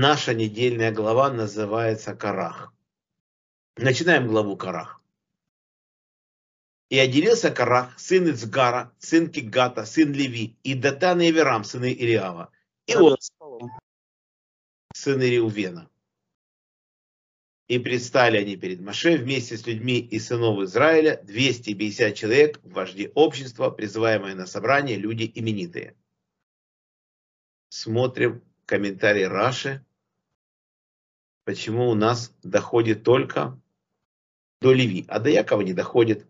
наша недельная глава называется Карах. Начинаем главу Карах. И отделился Карах, сын Ицгара, сын Кигата, сын Леви, и Датан и Эверам, сыны Ириава, и он, сын Ириувена. И предстали они перед Маше вместе с людьми и сынов Израиля, 250 человек, вожди общества, призываемые на собрание, люди именитые. Смотрим комментарий Раши, почему у нас доходит только до Леви, а до Якова не доходит.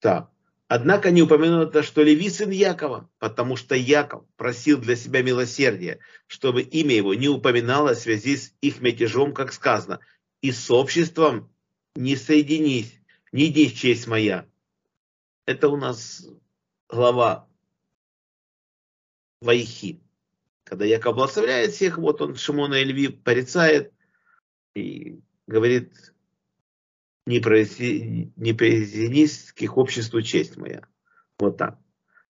Так. Однако не упомянуто, что Леви сын Якова, потому что Яков просил для себя милосердия, чтобы имя его не упоминалось в связи с их мятежом, как сказано, и с обществом не соединись, не иди честь моя. Это у нас глава Вайхи. Когда Яков благословляет всех, вот он Шимона и Льви порицает и говорит, не, произи, не произнес к их обществу честь моя. Вот так.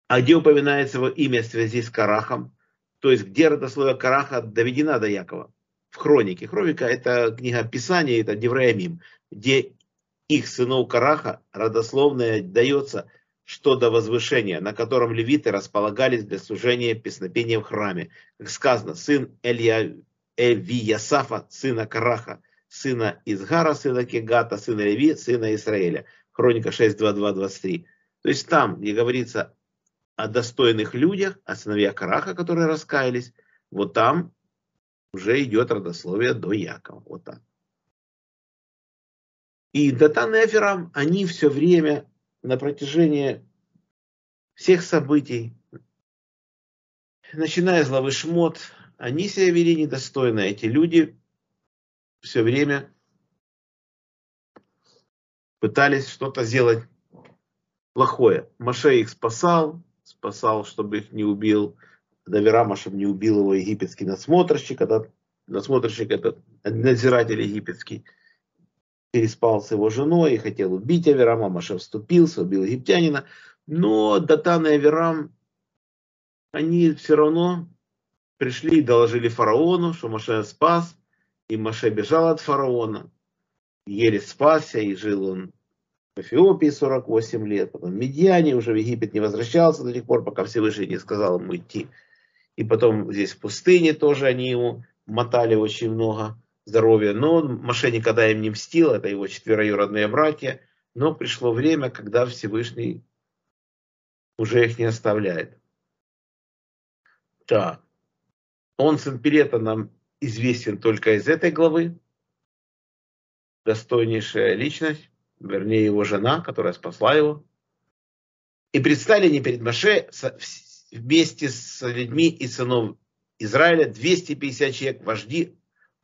А где упоминается его имя в связи с Карахом? То есть, где родословие Караха доведена до Якова? В хронике. Хроника – это книга Писания, это Девраямим, где их сынов Караха родословное дается, что до возвышения, на котором левиты располагались для служения песнопения в храме. Как сказано, сын Элья, Эльвиясафа, сына Караха – сына Изгара, сына Кегата, сына Леви, сына Израиля. Хроника 6, 2, 2, 23. То есть там, где говорится о достойных людях, о сыновьях Караха, которые раскаялись, вот там уже идет родословие до Якова. Вот так. И Датан и Аферам, они все время на протяжении всех событий, начиная с главы Шмот, они себя вели недостойно. Эти люди все время пытались что-то сделать плохое. Маше их спасал, спасал, чтобы их не убил Давирама, чтобы не убил его египетский надсмотрщик, этот надсмотрщик, этот надзиратель египетский, переспал с его женой и хотел убить Авирама, Маше вступился, убил египтянина, но Датан и Авирам, они все равно пришли и доложили фараону, что Маше спас, и Маше бежал от фараона, еле спасся, и жил он в Эфиопии 48 лет, потом в Медиане, уже в Египет не возвращался до тех пор, пока Всевышний не сказал ему идти. И потом здесь в пустыне тоже они ему мотали очень много здоровья. Но Маше никогда им не мстил, это его четвероюродные братья. Но пришло время, когда Всевышний уже их не оставляет. Так. Он с Пелета нам известен только из этой главы. Достойнейшая личность, вернее его жена, которая спасла его. И предстали они перед Маше вместе с людьми и сынов Израиля 250 человек, вожди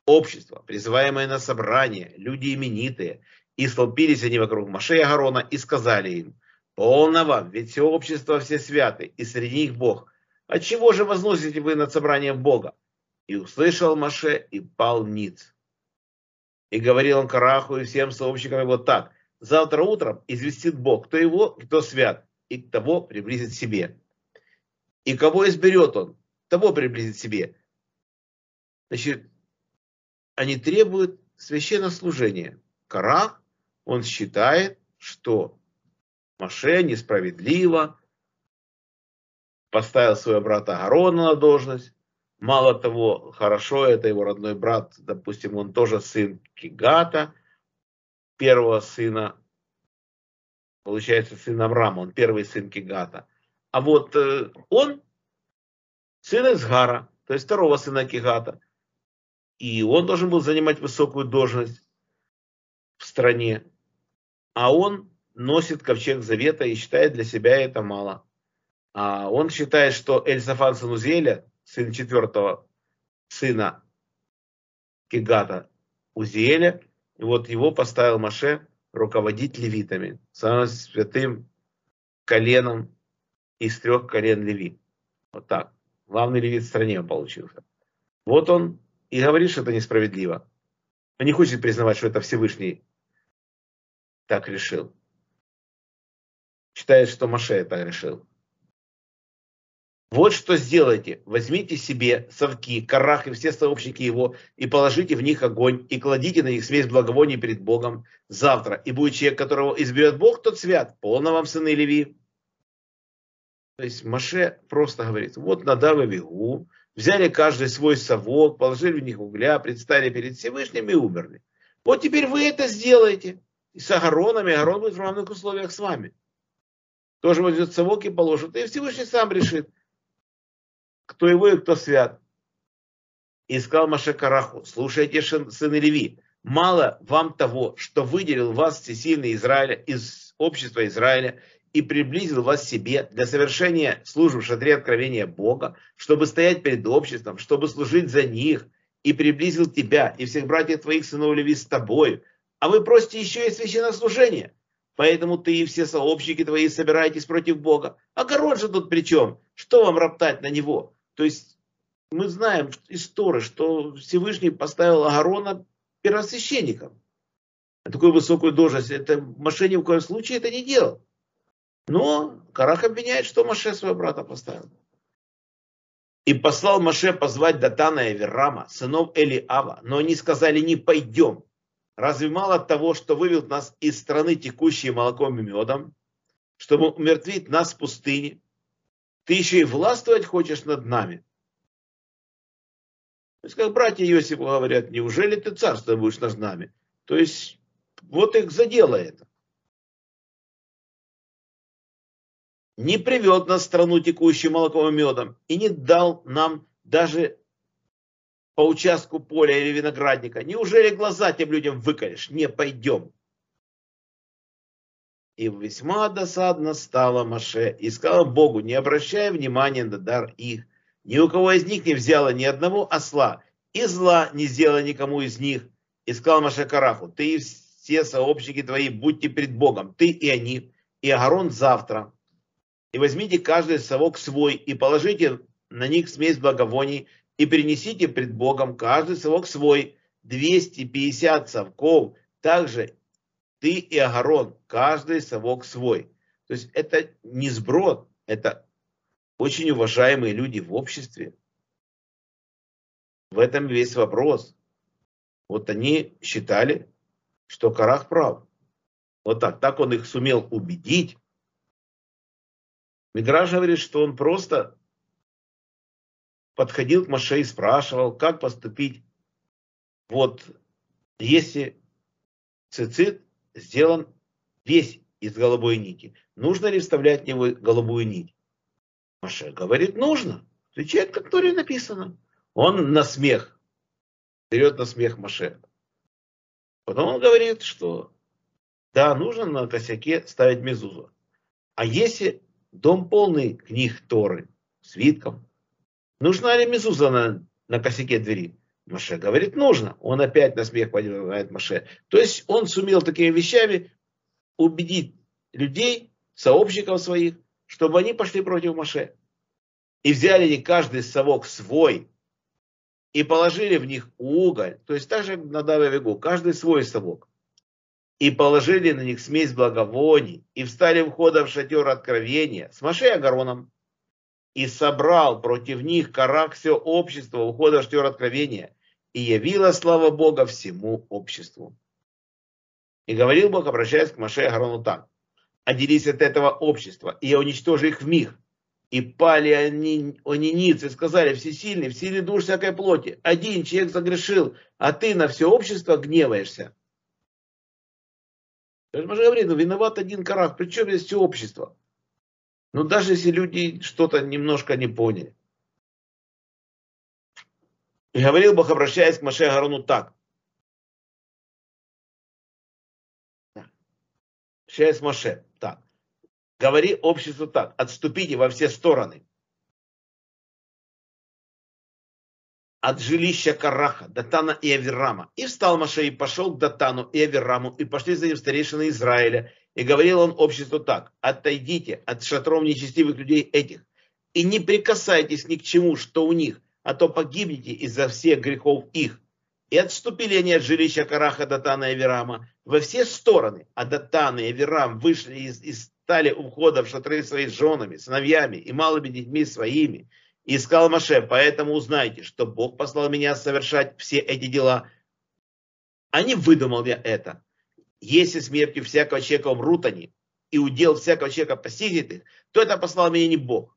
общества, призываемые на собрание, люди именитые. И столпились они вокруг Маше и Агарона и сказали им, полно вам, ведь все общество все святы, и среди них Бог. Отчего же возносите вы над собранием Бога? И услышал Маше, и пал ниц. И говорил он Караху и всем сообщникам его так. Завтра утром известит Бог, кто его, кто свят, и того приблизит себе. И кого изберет он, того приблизит себе. Значит, они требуют священнослужения. Карах, он считает, что Маше несправедливо поставил своего брата Гарона на должность, Мало того, хорошо, это его родной брат, допустим, он тоже сын Кигата, первого сына, получается, сын Авраама, он первый сын Кигата. А вот э, он сын Изгара, то есть второго сына Кигата. И он должен был занимать высокую должность в стране. А он носит ковчег завета и считает для себя это мало. А он считает, что Эльсафан Санузеля, сын четвертого сына Кигата Узиэля, и вот его поставил Маше руководить левитами, самым святым коленом из трех колен Леви. Вот так. Главный левит в стране получился. Вот он и говорит, что это несправедливо. Он не хочет признавать, что это Всевышний так решил. Считает, что Маше так решил. Вот что сделайте. Возьмите себе совки, карах и все сообщники его, и положите в них огонь, и кладите на них смесь благовоний перед Богом завтра. И будет человек, которого изберет Бог, тот свят. Полно вам, сыны Леви. То есть Маше просто говорит, вот Надав и Вигу, взяли каждый свой совок, положили в них угля, предстали перед Всевышним и умерли. Вот теперь вы это сделаете. И с Агароном, и Агарон будет в равных условиях с вами. Тоже возьмет совок и положит. И Всевышний сам решит, кто его и кто свят. И сказал Маше Караху, слушайте, сыны Леви, мало вам того, что выделил вас всесильный Израиля из общества Израиля и приблизил вас себе для совершения службы в шатре откровения Бога, чтобы стоять перед обществом, чтобы служить за них, и приблизил тебя и всех братьев твоих сынов Леви с тобой. А вы просите еще и священнослужение. Поэтому ты и все сообщники твои собираетесь против Бога. А король же тут при чем? Что вам роптать на него? То есть мы знаем из Торы, что Всевышний поставил Агарона первосвященником. Такую высокую должность. Это Маше ни в коем случае это не делал. Но Карах обвиняет, что Маше своего брата поставил. И послал Маше позвать Датана и Верама, сынов Элиава. Но они сказали, не пойдем. Разве мало того, что вывел нас из страны, текущей молоком и медом, чтобы умертвить нас в пустыне, ты еще и властвовать хочешь над нами. То есть, как братья Иосифа говорят, неужели ты царство будешь над нами? То есть, вот их задело это. Не привел нас в страну, текущую молоком и медом, и не дал нам даже по участку поля или виноградника. Неужели глаза тем людям выколешь? Не пойдем. И весьма досадно стало Маше, и сказал Богу, не обращая внимания на дар их, ни у кого из них не взяло ни одного осла, и зла не сделала никому из них. И сказал Маше Караху, ты и все сообщники твои, будьте пред Богом, ты и они, и Агарон завтра. И возьмите каждый совок свой, и положите на них смесь благовоний, и принесите пред Богом каждый совок свой, 250 совков, также ты и Агарон, каждый совок свой. То есть это не сброд, это очень уважаемые люди в обществе. В этом весь вопрос. Вот они считали, что Карах прав. Вот так. Так он их сумел убедить. Мидраж говорит, что он просто подходил к Маше и спрашивал, как поступить. Вот если цицит сделан весь из голубой нити. Нужно ли вставлять в него голубую нить? Маше говорит, нужно. Отвечает, как Торе написано. Он на смех. Берет на смех Маше. Потом он говорит, что да, нужно на косяке ставить мезузу. А если дом полный книг Торы, свитком, нужна ли мезуза на, на косяке двери? Маше говорит, нужно. Он опять на смех поднимает Маше. То есть он сумел такими вещами убедить людей, сообщников своих, чтобы они пошли против Маше. И взяли не каждый совок свой и положили в них уголь. То есть также на Давевегу, каждый свой совок. И положили на них смесь благовоний, и встали у входа в шатер откровения с Маше и Агароном, и собрал против них Карак все общество ухода в шатер откровения, и явила слава Бога всему обществу. И говорил Бог, обращаясь к Маше и Агарону так. Отделись от этого общества, и я уничтожу их в миг. И пали они, оненицы, сказали, всесильный, в силе душ всякой плоти. Один человек загрешил, а ты на все общество гневаешься. То есть Маше говорит, ну виноват один карах, причем здесь все общество. Ну даже если люди что-то немножко не поняли. И говорил Бог, обращаясь к Маше Агарону так. Обращаясь к Маше, так. Говори обществу так. Отступите во все стороны. От жилища Караха, Датана и Авирама. И встал Маше и пошел к Датану и Авираму, и пошли за ним старейшины Израиля. И говорил он обществу так, отойдите от шатров нечестивых людей этих, и не прикасайтесь ни к чему, что у них, а то погибнете из-за всех грехов их. И отступили они от жилища Караха, Датана и Верама во все стороны. А Датан и Верам вышли из стали у входа в шатры свои женами, сыновьями и малыми детьми своими. И сказал Маше, поэтому узнайте, что Бог послал меня совершать все эти дела. А не выдумал я это. Если смертью всякого человека умрут они, и удел всякого человека постигнет их, то это послал меня не Бог.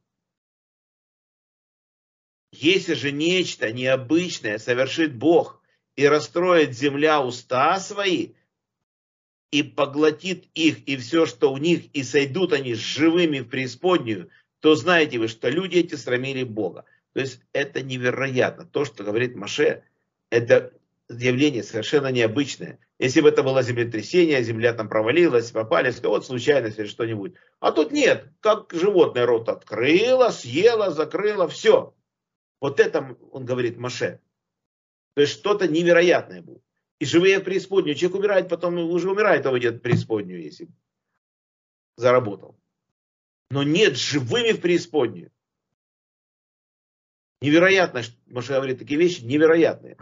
Если же нечто необычное совершит Бог и расстроит земля уста свои, и поглотит их и все, что у них, и сойдут они живыми в преисподнюю, то знаете вы, что люди эти срамили Бога. То есть это невероятно. То, что говорит Маше, это явление совершенно необычное. Если бы это было землетрясение, земля там провалилась, попали, вот случайность или что-нибудь. А тут нет, как животное рот открыло, съело, закрыло, все. Вот это, он говорит, Маше. То есть что-то невероятное будет. И живые в преисподнюю. Человек умирает, потом уже умирает, а уйдет в преисподнюю, если заработал. Но нет, живыми в преисподнюю. Невероятно, Маша говорит такие вещи, невероятные.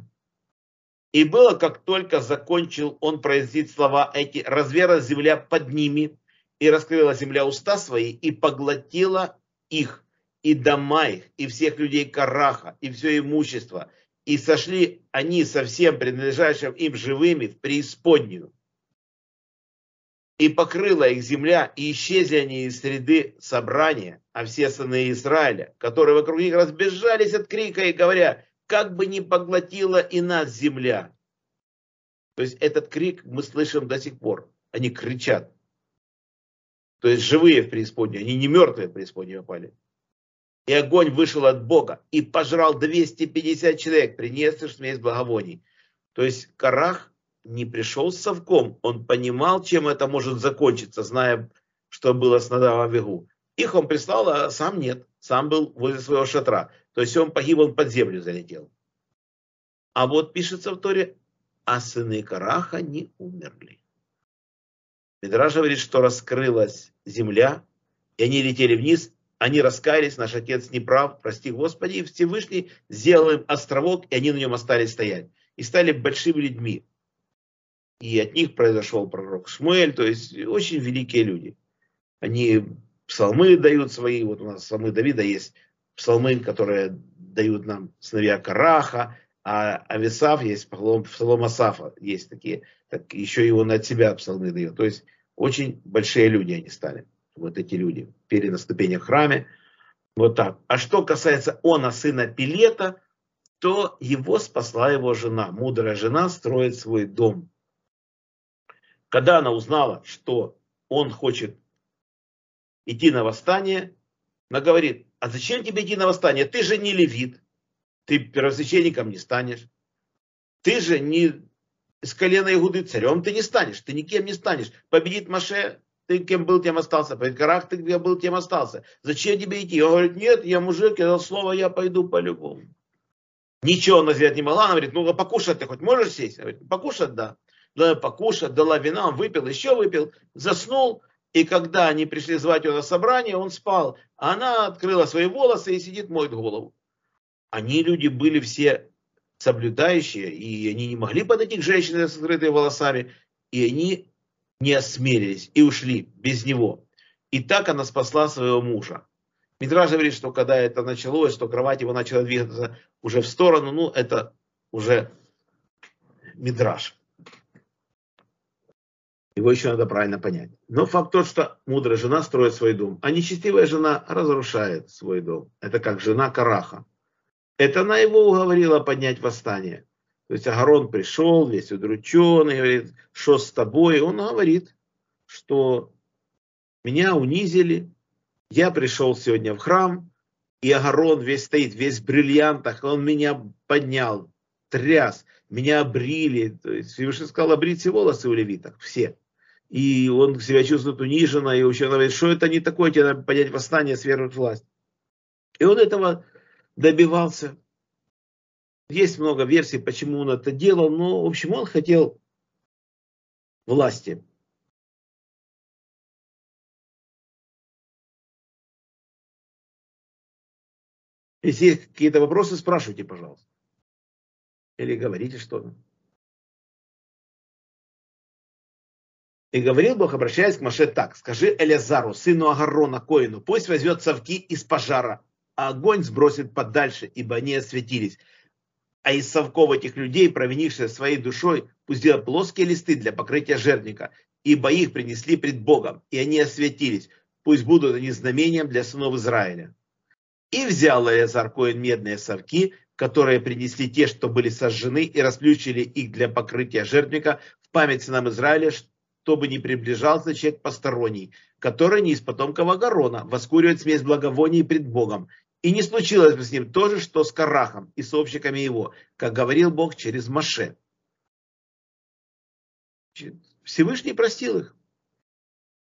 И было, как только закончил он произносить слова эти, разверла земля под ними, и раскрыла земля уста свои, и поглотила их, и дома их, и всех людей Караха, и все имущество, и сошли они со всем принадлежащим им живыми в преисподнюю. И покрыла их земля, и исчезли они из среды собрания, а все сыны Израиля, которые вокруг них разбежались от крика и говоря, как бы не поглотила и нас земля. То есть этот крик мы слышим до сих пор. Они кричат. То есть живые в преисподней, они не мертвые в преисподней попали. И огонь вышел от Бога и пожрал 250 человек, принесших смесь благовоний. То есть Карах не пришел с совком, он понимал, чем это может закончиться, зная, что было с Надавом Вегу. Их он прислал, а сам нет, сам был возле своего шатра. То есть он погиб, он под землю залетел. А вот пишется в Торе, а сыны Караха не умерли. Медраж говорит, что раскрылась земля, и они летели вниз, они раскаялись, наш отец не прав, прости Господи, и Всевышний сделал им островок, и они на нем остались стоять. И стали большими людьми. И от них произошел пророк Шмуэль, то есть очень великие люди. Они псалмы дают свои, вот у нас псалмы Давида есть псалмы, которые дают нам сыновья Караха, а Ависав есть, псалом, псалом Асафа есть такие, так еще и он от себя псалмы дает. То есть очень большие люди они стали вот эти люди, пели на ступенях храме. Вот так. А что касается Она, сына Пилета, то его спасла его жена. Мудрая жена строит свой дом. Когда она узнала, что он хочет идти на восстание, она говорит, а зачем тебе идти на восстание? Ты же не левит, ты первосвященником не станешь. Ты же не из колена Игуды царем ты не станешь, ты никем не станешь. Победит Маше, ты кем был, тем остался. По горах ты где был, тем остался. Зачем тебе идти? Он говорит, нет, я мужик, я дал слово, я пойду по-любому. Ничего она сделать не могла. Она говорит, ну а покушать ты хоть можешь сесть? Говорит, покушать, да. Дала покушать, дала вина, он выпил, еще выпил, заснул. И когда они пришли звать его на собрание, он спал. А она открыла свои волосы и сидит, моет голову. Они люди были все соблюдающие, и они не могли подойти к женщине с открытыми волосами. И они не осмелились и ушли без него. И так она спасла своего мужа. Мидраж говорит, что когда это началось, что кровать его начала двигаться уже в сторону, ну это уже Мидраж. Его еще надо правильно понять. Но факт тот, что мудрая жена строит свой дом, а нечестивая жена разрушает свой дом. Это как жена Караха. Это она его уговорила поднять восстание. То есть Агарон пришел, весь удрученный, говорит, что с тобой? Он говорит, что меня унизили, я пришел сегодня в храм, и Агарон весь стоит, весь в бриллиантах, он меня поднял, тряс, меня обрили. То есть Всевышний сказал, обрите волосы у левитах, все. И он себя чувствует униженно, и ученый говорит, что это не такое, тебе надо поднять восстание, свергнуть власть. И он этого добивался. Есть много версий, почему он это делал, но, в общем, он хотел власти. Если есть какие-то вопросы, спрашивайте, пожалуйста. Или говорите что-то. И говорил Бог, обращаясь к Маше так, скажи Элязару, сыну Агарона, Коину, пусть возьмет совки из пожара, а огонь сбросит подальше, ибо они осветились. А из совков этих людей, провинивших своей душой, пусть делают плоские листы для покрытия жертвника, ибо их принесли пред Богом, и они осветились. Пусть будут они знамением для сынов Израиля. И взял Элязар Коин медные совки, которые принесли те, что были сожжены, и расплющили их для покрытия жертвника в память сынам Израиля, чтобы не приближался человек посторонний, который не из потомков Агарона, воскуривает смесь благовоний пред Богом. И не случилось бы с ним то же, что с Карахом и сообщниками его, как говорил Бог через Маше. Всевышний простил их.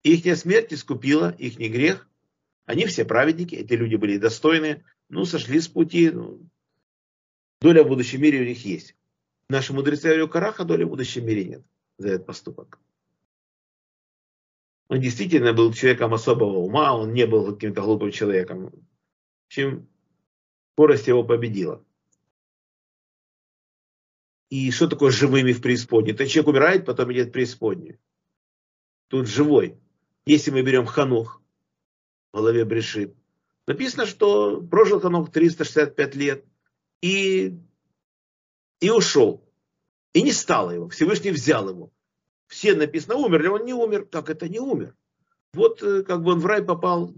Их смерть искупила их грех. Они все праведники, эти люди были достойные, ну, сошли с пути, ну, Доля в будущем мире у них есть. Наши мудрецы говорят, Караха доли в будущем мире нет за этот поступок. Он действительно был человеком особого ума, он не был каким-то глупым человеком. Чем скорость его победила. И что такое живыми в преисподней? Это человек умирает, потом идет в преисподнюю. Тут живой. Если мы берем Ханух, в голове Брешит, написано, что прожил Ханух 365 лет, и, и ушел. И не стало его. Всевышний взял его. Все написано, умерли, он не умер. Как это не умер? Вот э, как бы он в рай попал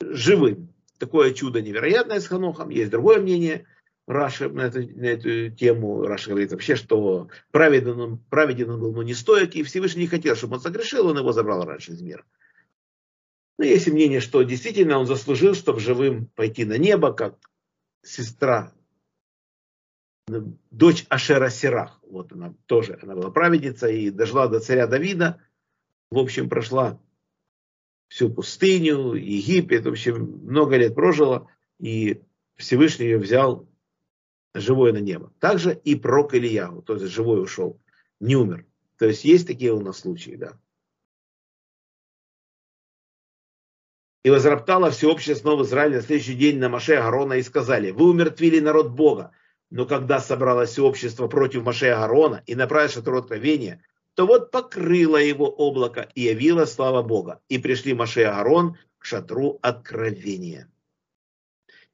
живым. Такое чудо невероятное с Ханохом. Есть другое мнение Раши на эту, на эту тему. Раша говорит вообще, что праведен он, праведен он был, но не стоек. И Всевышний не хотел, чтобы он согрешил, он его забрал раньше из мира. Но есть мнение, что действительно он заслужил, чтобы живым пойти на небо, как сестра, дочь Ашера Сирах, вот она тоже, она была праведница и дожила до царя Давида, в общем, прошла всю пустыню, Египет, в общем, много лет прожила, и Всевышний ее взял живой на небо. Также и пророк Ильяу, то есть живой ушел, не умер. То есть есть такие у нас случаи, да. И возроптало всеобщее снова Израиля на следующий день на Маше Агарона и сказали, вы умертвили народ Бога. Но когда собралось общество против Маше Агарона и направилось шатру откровения, то вот покрыло его облако и явило слава Бога. И пришли Маше и Аарон к шатру откровения.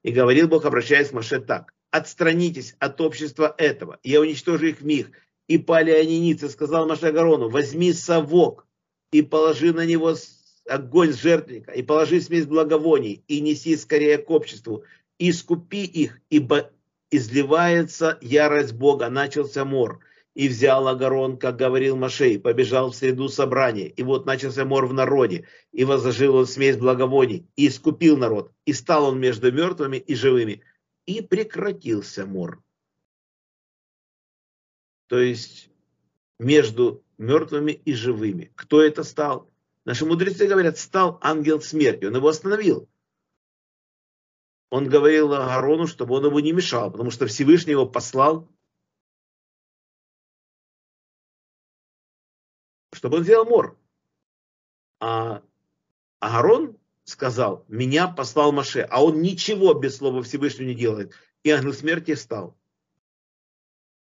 И говорил Бог, обращаясь к Маше так. Отстранитесь от общества этого, я уничтожу их в миг. И пали они ницы, сказал Маше Агарону, возьми совок и положи на него огонь жертвника, и положи смесь благовоний, и неси скорее к обществу, и искупи их, ибо изливается ярость Бога, начался мор. И взял Агарон, как говорил Машей, побежал в среду собрания. И вот начался мор в народе. И возложил он смесь благовоний. И искупил народ. И стал он между мертвыми и живыми. И прекратился мор. То есть между мертвыми и живыми. Кто это стал? Наши мудрецы говорят, стал ангел смерти. Он его остановил. Он говорил Агарону, чтобы он его не мешал, потому что Всевышний его послал, чтобы он сделал мор. А Агарон сказал, меня послал Маше, а он ничего без слова Всевышнего не делает. И ангел смерти стал.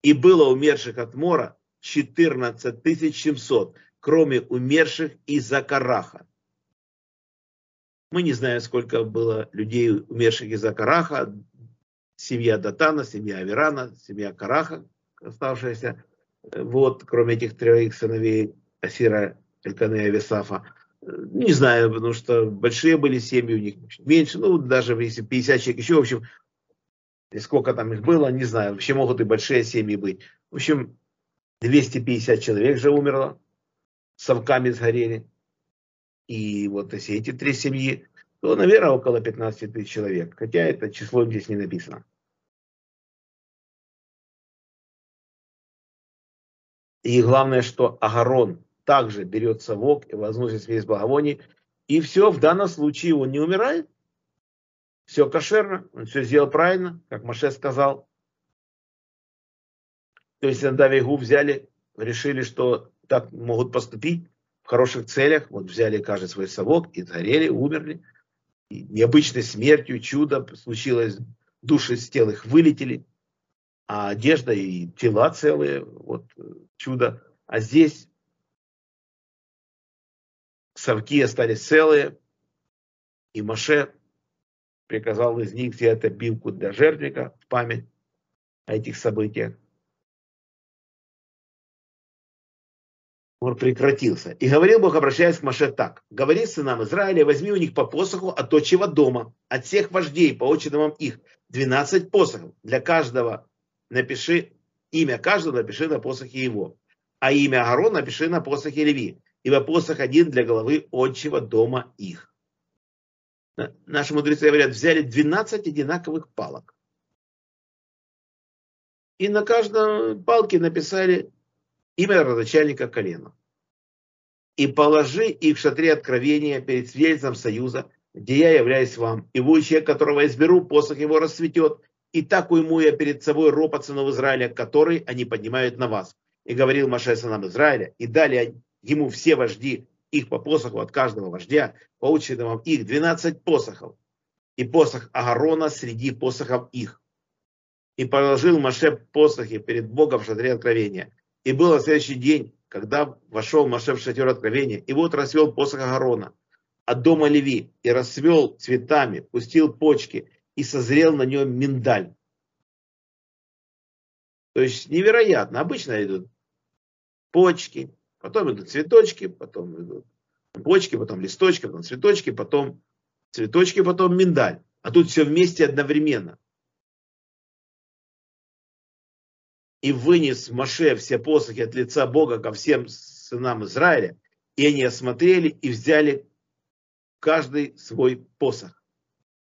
И было умерших от мора 14 700 кроме умерших из-за Караха. Мы не знаем, сколько было людей, умерших из-за Караха. Семья Датана, семья Аверана, семья Караха, оставшаяся. Вот, кроме этих трех сыновей Асира, Эльканы и Авесафа. Не знаю, потому что большие были семьи у них, меньше, ну, даже если 50 человек еще, в общем, сколько там их было, не знаю. Вообще могут и большие семьи быть. В общем, 250 человек же умерло совками сгорели. И вот если эти три семьи, то, наверное, около 15 тысяч человек. Хотя это число здесь не написано. И главное, что Агарон также берет совок и возносит смесь благовоний. И все, в данном случае он не умирает. Все кошерно, он все сделал правильно, как Маше сказал. То есть, когда Вегу взяли, решили, что так могут поступить в хороших целях. Вот взяли каждый свой совок и сгорели, умерли. И необычной смертью, чудо случилось, души с тел их вылетели, а одежда и тела целые, вот чудо. А здесь совки остались целые, и Маше приказал из них взять обилку для жертвника в память о этих событиях. Он прекратился. И говорил Бог, обращаясь к Маше так. Говори сынам Израиля, возьми у них по посоху от отчего дома, от всех вождей, по очередным их, 12 посохов. Для каждого напиши, имя каждого напиши на посохе его. А имя Аарона напиши на посохе Леви. Ибо посох один для головы отчего дома их. Наши мудрецы говорят, взяли 12 одинаковых палок. И на каждой палке написали имя родоначальника колена. И положи их в шатре откровения перед свидетельством союза, где я являюсь вам, и вы, человек, которого изберу, посох его расцветет, и так уйму я перед собой ропот сынов Израиля, который они поднимают на вас. И говорил Маше сынам Израиля, и дали ему все вожди их по посоху от каждого вождя, поучено вам их 12 посохов, и посох Агарона среди посохов их. И положил Маше посохи перед Богом в шатре откровения. И был на следующий день, когда вошел Маше в шатер откровения, и вот расцвел посох Агарона от дома Леви, и расцвел цветами, пустил почки, и созрел на нем миндаль. То есть невероятно. Обычно идут почки, Потом идут цветочки, потом идут почки, потом листочки, потом цветочки, потом цветочки, потом миндаль. А тут все вместе одновременно. И вынес Маше все посохи от лица Бога ко всем сынам Израиля. И они осмотрели и взяли каждый свой посох.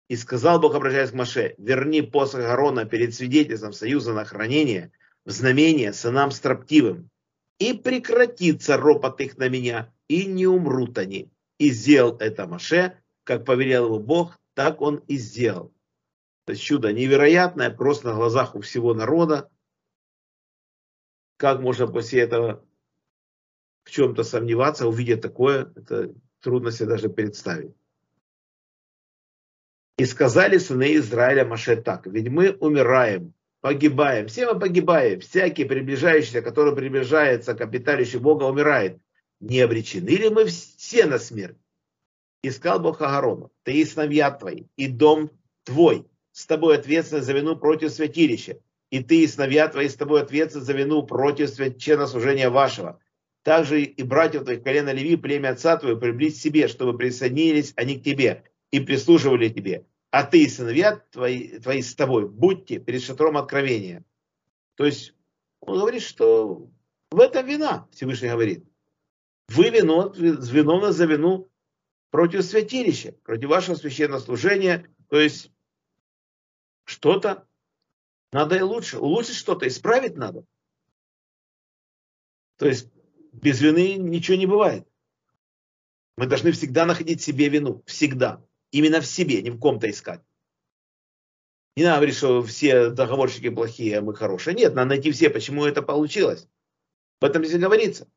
И сказал Бог, обращаясь к Маше, верни посох Гарона перед свидетельством союза на хранение в знамение сынам строптивым, и прекратится ропот их на меня, и не умрут они. И сделал это Маше, как повелел его Бог, так он и сделал. Это чудо невероятное, просто на глазах у всего народа. Как можно после этого в чем-то сомневаться, увидеть такое, это трудно себе даже представить. И сказали сыны Израиля Маше так, ведь мы умираем, погибаем. Все мы погибаем. Всякий приближающийся, который приближается к обиталищу Бога, умирает. Не обречены ли мы все на смерть? Искал Бог Агарону, ты и сыновья твои, и дом твой, с тобой ответственны за вину против святилища, и ты и сыновья твои с тобой ответственны за вину против священнослужения вашего. Также и братьев твоих колена Леви, племя отца твоего, приблизь себе, чтобы присоединились они к тебе и прислуживали тебе а ты и сыновья твои, твои с тобой, будьте перед шатром откровения. То есть он говорит, что в этом вина, Всевышний говорит. Вы вино, виновны за вину против святилища, против вашего священного служения. То есть что-то надо и лучше. Улучшить что-то, исправить надо. То есть без вины ничего не бывает. Мы должны всегда находить себе вину. Всегда. Именно в себе, не в ком-то искать. Не надо говорить, что все договорщики плохие, а мы хорошие. Нет, надо найти все, почему это получилось. В этом здесь говорится.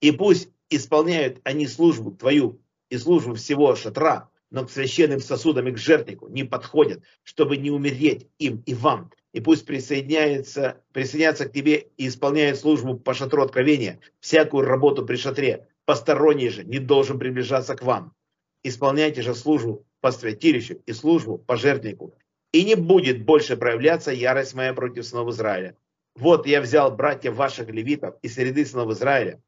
И пусть исполняют они службу твою и службу всего шатра, но к священным сосудам и к жертвнику не подходят, чтобы не умереть им и вам. И пусть присоединяются, присоединятся к тебе и исполняют службу по шатру откровения, всякую работу при шатре. Посторонний же не должен приближаться к вам исполняйте же службу по святилищу и службу по жертвнику. И не будет больше проявляться ярость моя против сынов Израиля. Вот я взял братьев ваших левитов из среды сынов Израиля,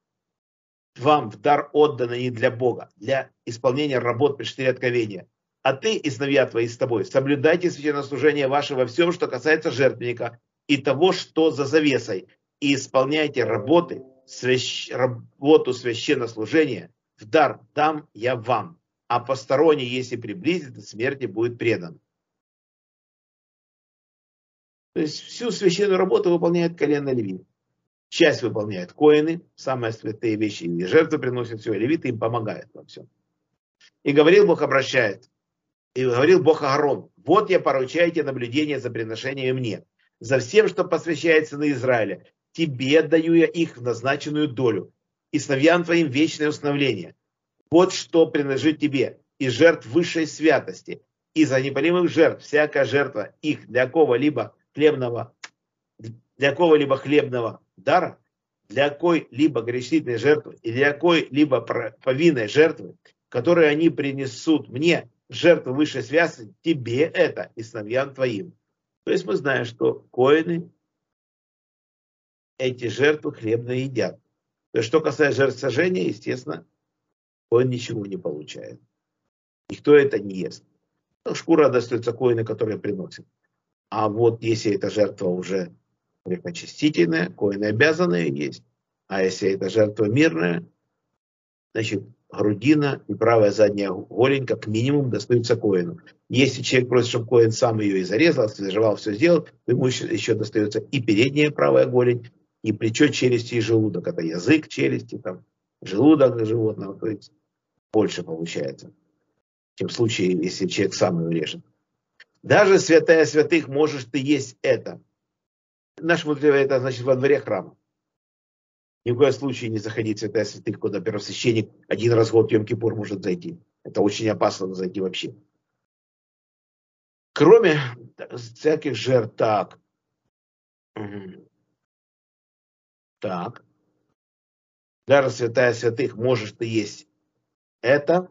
вам в дар отдано не для Бога, для исполнения работ при штыре откровения. А ты и сыновья твои с тобой соблюдайте священнослужение ваше во всем, что касается жертвенника и того, что за завесой, и исполняйте работы, свящ... работу священнослужения, в дар дам я вам а посторонний, если приблизится, смерти будет предан. То есть всю священную работу выполняет колено левит. Часть выполняет коины, самые святые вещи, и жертвы приносят все, левиты им помогают во всем. И говорил Бог, обращает, и говорил Бог Аарон, вот я поручаю тебе наблюдение за приношением мне, за всем, что посвящается на Израиле. Тебе даю я их в назначенную долю, и сыновьям твоим вечное установление. Вот что принадлежит тебе из жертв высшей святости, из непалимых жертв, всякая жертва их для кого-либо хлебного, для кого-либо хлебного дара, для какой-либо грешительной жертвы или для какой-либо повинной жертвы, которые они принесут мне, жертву высшей связи, тебе это и сыновьям твоим. То есть мы знаем, что коины эти жертвы хлебные едят. То есть, что касается жертв сожжения, естественно, коин ничего не получает. Никто это не ест. Ну, шкура достается коины, которые приносят. А вот если эта жертва уже грехочистительная, коины обязаны есть. А если эта жертва мирная, значит, грудина и правая задняя голень как минимум достаются коину. Если человек просит, чтобы коин сам ее и зарезал, заживал, все сделал, то ему еще, еще достается и передняя правая голень, и плечо, челюсти и желудок. Это язык, челюсти, там, желудок животного. То есть больше получается, чем в случае, если человек сам его режет. Даже святая святых можешь ты есть это. Наш мудрец это значит во дворе храма. Ни в коем случае не заходить в святая святых, куда первосвященник один раз в год Йом-Кипур может зайти. Это очень опасно зайти вообще. Кроме всяких жертв, так. Так. Даже святая святых можешь ты есть это.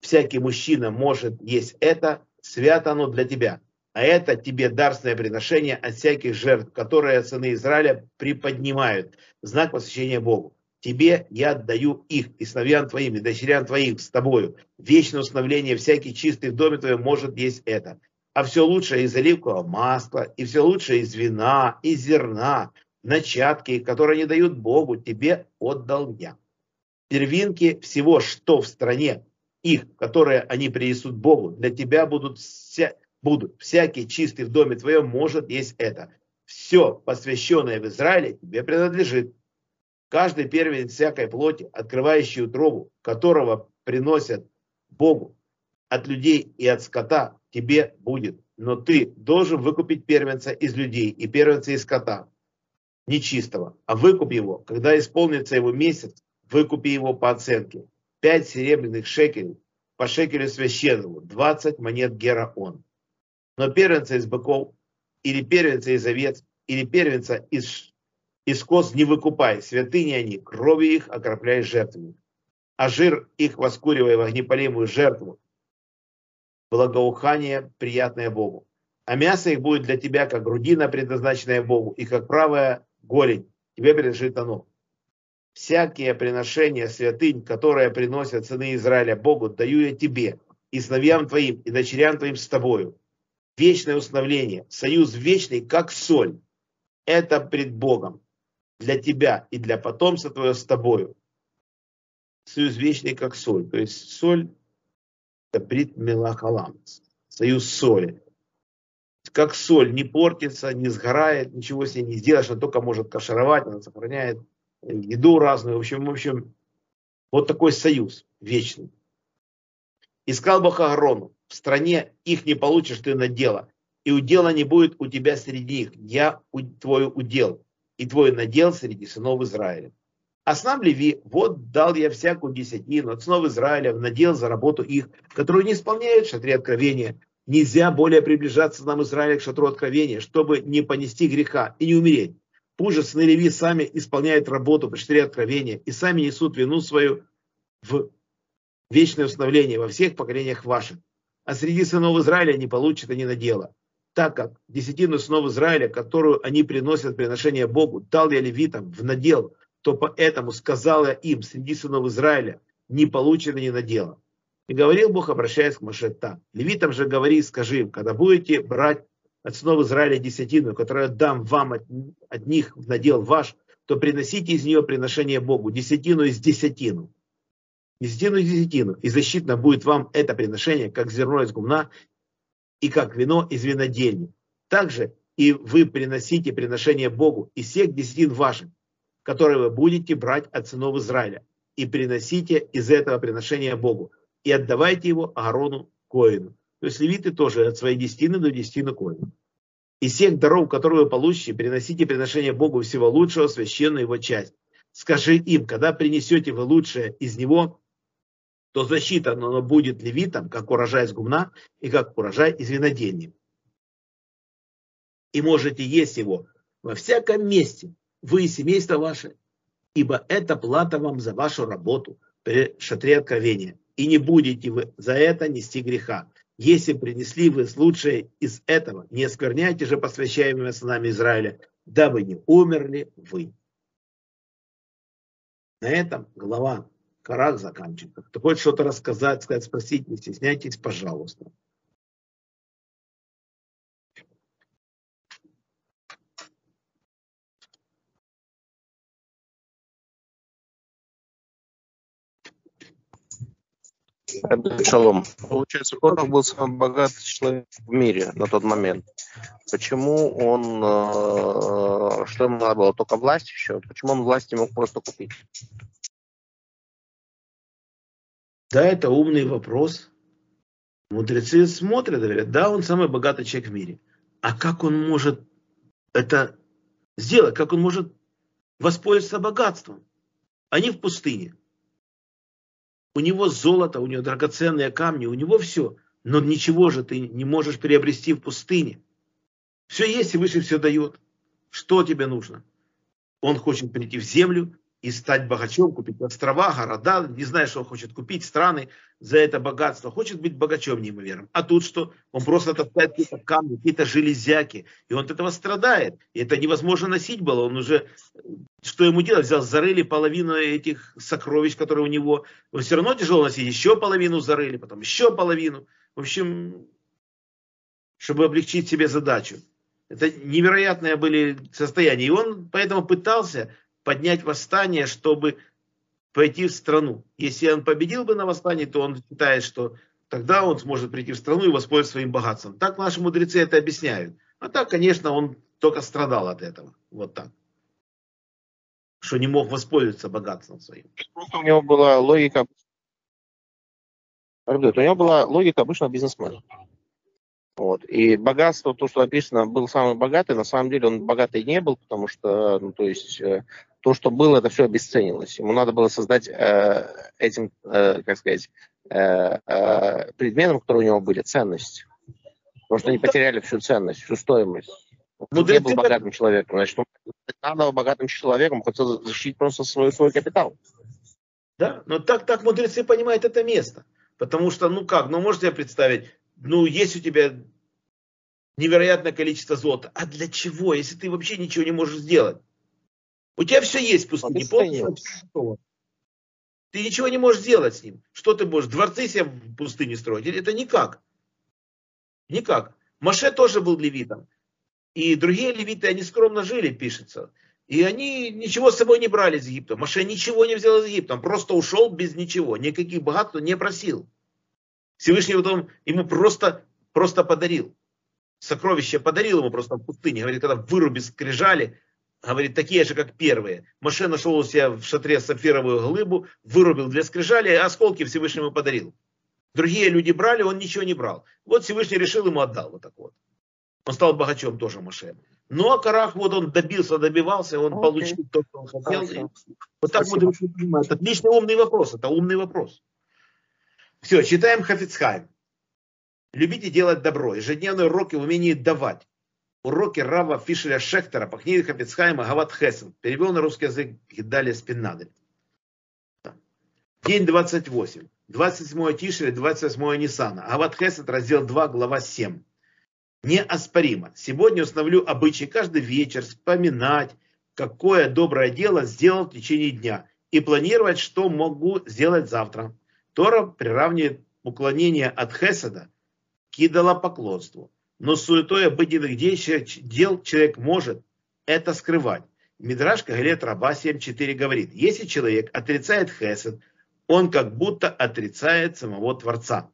Всякий мужчина может есть это свято оно для тебя. А это тебе дарственное приношение от всяких жертв, которые сыны Израиля приподнимают, знак посвящения Богу. Тебе я отдаю их, и сыновьям твоим, и дочерям твоим с тобою. Вечное установление всякий чистый в доме твоем может есть это. А все лучшее из оливкового масла, и все лучшее из вина, и зерна, начатки, которые не дают Богу, тебе отдал я. Первинки всего, что в стране, их, которые они принесут Богу, для тебя будут, вся, будут всякий чистый в доме твоем может есть это. Все, посвященное в Израиле, тебе принадлежит. Каждый первенец всякой плоти, открывающий утробу, которого приносят Богу от людей и от скота, тебе будет. Но ты должен выкупить первенца из людей и первенца из скота, нечистого. А выкуп его, когда исполнится его месяц, выкупи его по оценке. 5 серебряных шекелей по шекелю священному, 20 монет гераон. Но первенца из быков, или первенца из овец, или первенца из, из коз не выкупай, святыни они, кровью их окропляй жертвами. А жир их воскуривай в огнепалимую жертву, благоухание, приятное Богу. А мясо их будет для тебя, как грудина, предназначенная Богу, и как правая голень. Тебе принадлежит оно всякие приношения святынь, которые приносят сыны Израиля Богу, даю я тебе, и сыновьям твоим, и дочерям твоим с тобою. Вечное установление, союз вечный, как соль. Это пред Богом для тебя и для потомства твоего с тобою. Союз вечный, как соль. То есть соль – это брит мелахалам, союз соли. Как соль не портится, не сгорает, ничего с ней не сделаешь, она только может кашировать, она сохраняет еду разную. В общем, в общем, вот такой союз вечный. Искал Бог Аарону, в стране их не получишь ты на дело, и удела не будет у тебя среди них. Я твой удел, и твой надел среди сынов Израиля. А снам Леви, вот дал я всякую десятину от сынов Израиля в надел за работу их, которую не исполняют в шатре откровения. Нельзя более приближаться нам Израиля к шатру откровения, чтобы не понести греха и не умереть. Пусть же сыны Леви сами исполняют работу по четыре откровения и сами несут вину свою в вечное установление во всех поколениях ваших. А среди сынов Израиля не получат они на дело. Так как десятину сынов Израиля, которую они приносят приношение Богу, дал я левитам в надел, то поэтому сказал я им, среди сынов Израиля, не получат они на дело. И говорил Бог, обращаясь к Маше так. Левитам же говори, скажи им, когда будете брать от сынов Израиля десятину, которую дам вам от, от них в надел ваш, то приносите из нее приношение Богу, десятину из десятину. Десятину из десятину. И защитно будет вам это приношение, как зерно из гумна и как вино из винодельни. Также и вы приносите приношение Богу из всех десятин ваших, которые вы будете брать от сынов Израиля. И приносите из этого приношения Богу. И отдавайте его Аарону Коину. То есть левиты тоже от своей десятины до десятины коина. Из всех даров, которые вы получите, приносите приношение Богу всего лучшего, священную его часть. Скажи им, когда принесете вы лучшее из него, то защита оно будет левитам, как урожай из гумна и как урожай из винодельни. И можете есть его во всяком месте, вы и семейство ваше, ибо это плата вам за вашу работу при шатре откровения, и не будете вы за это нести греха. Если принесли вы лучшее из этого, не оскверняйте же посвящаемыми сынами Израиля, дабы не умерли вы. На этом глава Карак заканчивается. Кто хочет что-то рассказать, сказать, спросить, не стесняйтесь, пожалуйста. Шалом. Получается, Корах был самый богатый человек в мире на тот момент. Почему он, э, что ему надо было, только власть еще? Почему он власть не мог просто купить? Да, это умный вопрос. Мудрецы смотрят говорят, да, он самый богатый человек в мире. А как он может это сделать? Как он может воспользоваться богатством? Они в пустыне. У него золото, у него драгоценные камни, у него все. Но ничего же ты не можешь приобрести в пустыне. Все есть, и выше все дает. Что тебе нужно? Он хочет прийти в землю и стать богачом, купить острова, города, не знаю, что он хочет купить, страны за это богатство. Хочет быть богачом неимоверным. А тут что? Он просто таскает какие-то камни, какие-то железяки. И он от этого страдает. И это невозможно носить было. Он уже, что ему делать? Взял, зарыли половину этих сокровищ, которые у него. Он все равно тяжело носить. Еще половину зарыли, потом еще половину. В общем, чтобы облегчить себе задачу. Это невероятные были состояния. И он поэтому пытался поднять восстание, чтобы пойти в страну. Если он победил бы на восстании, то он считает, что тогда он сможет прийти в страну и воспользоваться своим богатством. Так наши мудрецы это объясняют. А так, конечно, он только страдал от этого. Вот так. Что не мог воспользоваться богатством своим. У него была логика... У него была логика обычного бизнесмена. Вот. И богатство, то, что написано, был самый богатый, на самом деле он богатый не был, потому что, ну, то есть, э, то, что было, это все обесценилось. Ему надо было создать э, этим, э, как сказать, э, э, предметом, который у него были, ценность. Потому что они потеряли всю ценность, всю стоимость. Он не был богатым человеком. Значит, он надо богатым человеком, хотел защитить просто свой, свой капитал. Да, но так, так мудрецы понимают это место. Потому что, ну как, ну можете представить, ну есть у тебя невероятное количество золота. А для чего, если ты вообще ничего не можешь сделать? У тебя все есть в пустыне. Полностью. Ты ничего не можешь сделать с ним. Что ты можешь? Дворцы себе в пустыне строить? Это никак. Никак. Маше тоже был левитом. И другие левиты, они скромно жили, пишется. И они ничего с собой не брали из Египта. Маше ничего не взял из Египта. Он просто ушел без ничего. Никаких богатств не просил. Всевышний потом ему просто, просто подарил. Сокровище подарил ему просто в пустыне. Говорит, когда выруби скрижали, говорит, такие же, как первые. Моше нашел у себя в шатре сапфировую глыбу, вырубил для скрижали, а осколки Всевышнему подарил. Другие люди брали, он ничего не брал. Вот Всевышний решил, ему отдал вот так вот. Он стал богачом тоже Моше. Ну а Карах, вот он добился, добивался, он okay. получил то, что он хотел. Хорошо. Вот так Спасибо. вот понимать. Отличный умный вопрос, это умный вопрос. Все, читаем Хафицхайм. Любите делать добро. Ежедневные уроки в умении давать уроки Рава Фишеля Шехтера по книге Хафицхайма Гават Хесен. Перевел на русский язык Гидалия Спиннадель. День 28. 27 Тишеля, 28 Нисана. Гават Хесед, раздел 2, глава 7. Неоспоримо. Сегодня установлю обычай каждый вечер вспоминать, какое доброе дело сделал в течение дня и планировать, что могу сделать завтра. Тора приравнивает уклонение от Хеседа к идолопоклонству но суетой обыденных дел человек может это скрывать. Мидраш Кагалет Раба 7.4 говорит, если человек отрицает хесед, он как будто отрицает самого Творца.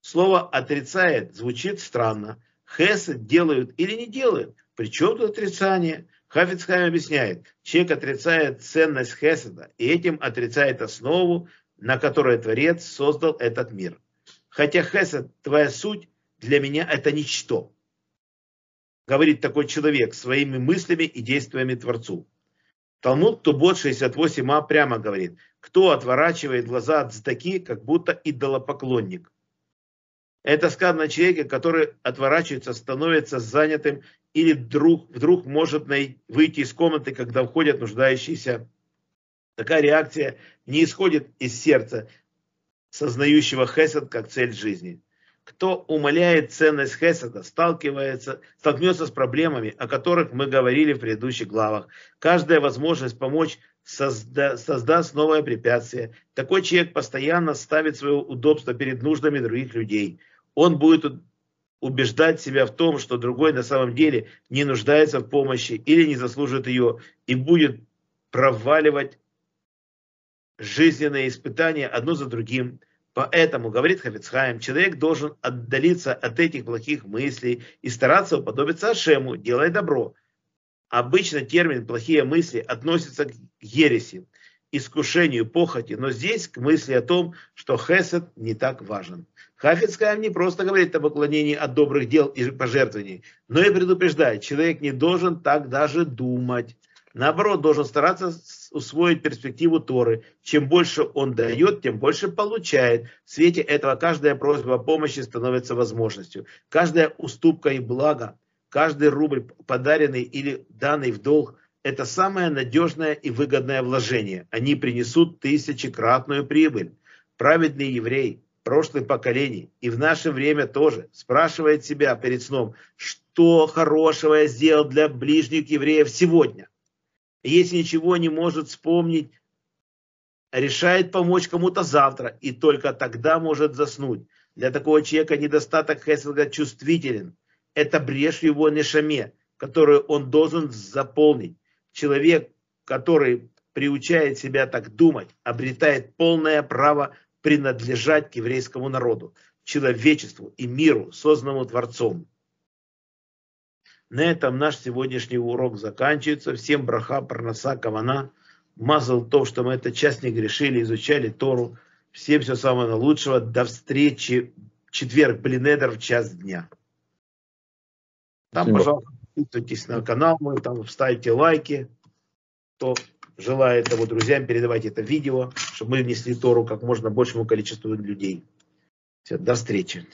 Слово «отрицает» звучит странно. Хесед делают или не делают. Причем тут отрицание? Хафицхайм объясняет, человек отрицает ценность Хеседа и этим отрицает основу, на которой Творец создал этот мир. Хотя Хесед, твоя суть, для меня это ничто. Говорит такой человек своими мыслями и действиями Творцу. Талмуд Тубот 68а прямо говорит, кто отворачивает глаза от здаки, как будто идолопоклонник. Это сказано о человеке, который отворачивается, становится занятым или вдруг, вдруг может выйти из комнаты, когда входят нуждающиеся Такая реакция не исходит из сердца, сознающего хесед как цель жизни. Кто умаляет ценность хеседа, сталкивается, столкнется с проблемами, о которых мы говорили в предыдущих главах. Каждая возможность помочь созда, создаст новое препятствие. Такой человек постоянно ставит свое удобство перед нуждами других людей. Он будет убеждать себя в том, что другой на самом деле не нуждается в помощи или не заслужит ее, и будет проваливать жизненные испытания одно за другим. Поэтому, говорит Хафицхайм, человек должен отдалиться от этих плохих мыслей и стараться уподобиться Ашему, делая добро. Обычно термин «плохие мысли» относится к ереси, искушению, похоти, но здесь к мысли о том, что хесед не так важен. Хафицкая не просто говорит о поклонении от добрых дел и пожертвований, но и предупреждает, человек не должен так даже думать. Наоборот, должен стараться усвоить перспективу Торы. Чем больше он дает, тем больше получает. В свете этого каждая просьба о помощи становится возможностью. Каждая уступка и благо, каждый рубль, подаренный или данный в долг, это самое надежное и выгодное вложение. Они принесут тысячекратную прибыль. Праведный еврей прошлых поколений и в наше время тоже спрашивает себя перед сном, что хорошего я сделал для ближних евреев сегодня. Если ничего не может вспомнить, решает помочь кому-то завтра и только тогда может заснуть. Для такого человека недостаток Хеселга чувствителен. Это брешь в его нешаме, которую он должен заполнить. Человек, который приучает себя так думать, обретает полное право принадлежать к еврейскому народу, человечеству и миру, созданному Творцом. На этом наш сегодняшний урок заканчивается. Всем браха, парноса, кавана. Мазал то, что мы эту часть не грешили, изучали Тору. Всем всего самого лучшего. До встречи в четверг, Блинедер, в час дня. Там, Спасибо. пожалуйста, подписывайтесь на канал мой, там ставьте лайки. Кто желает его друзьям, передавайте это видео, чтобы мы внесли Тору как можно большему количеству людей. Все, до встречи.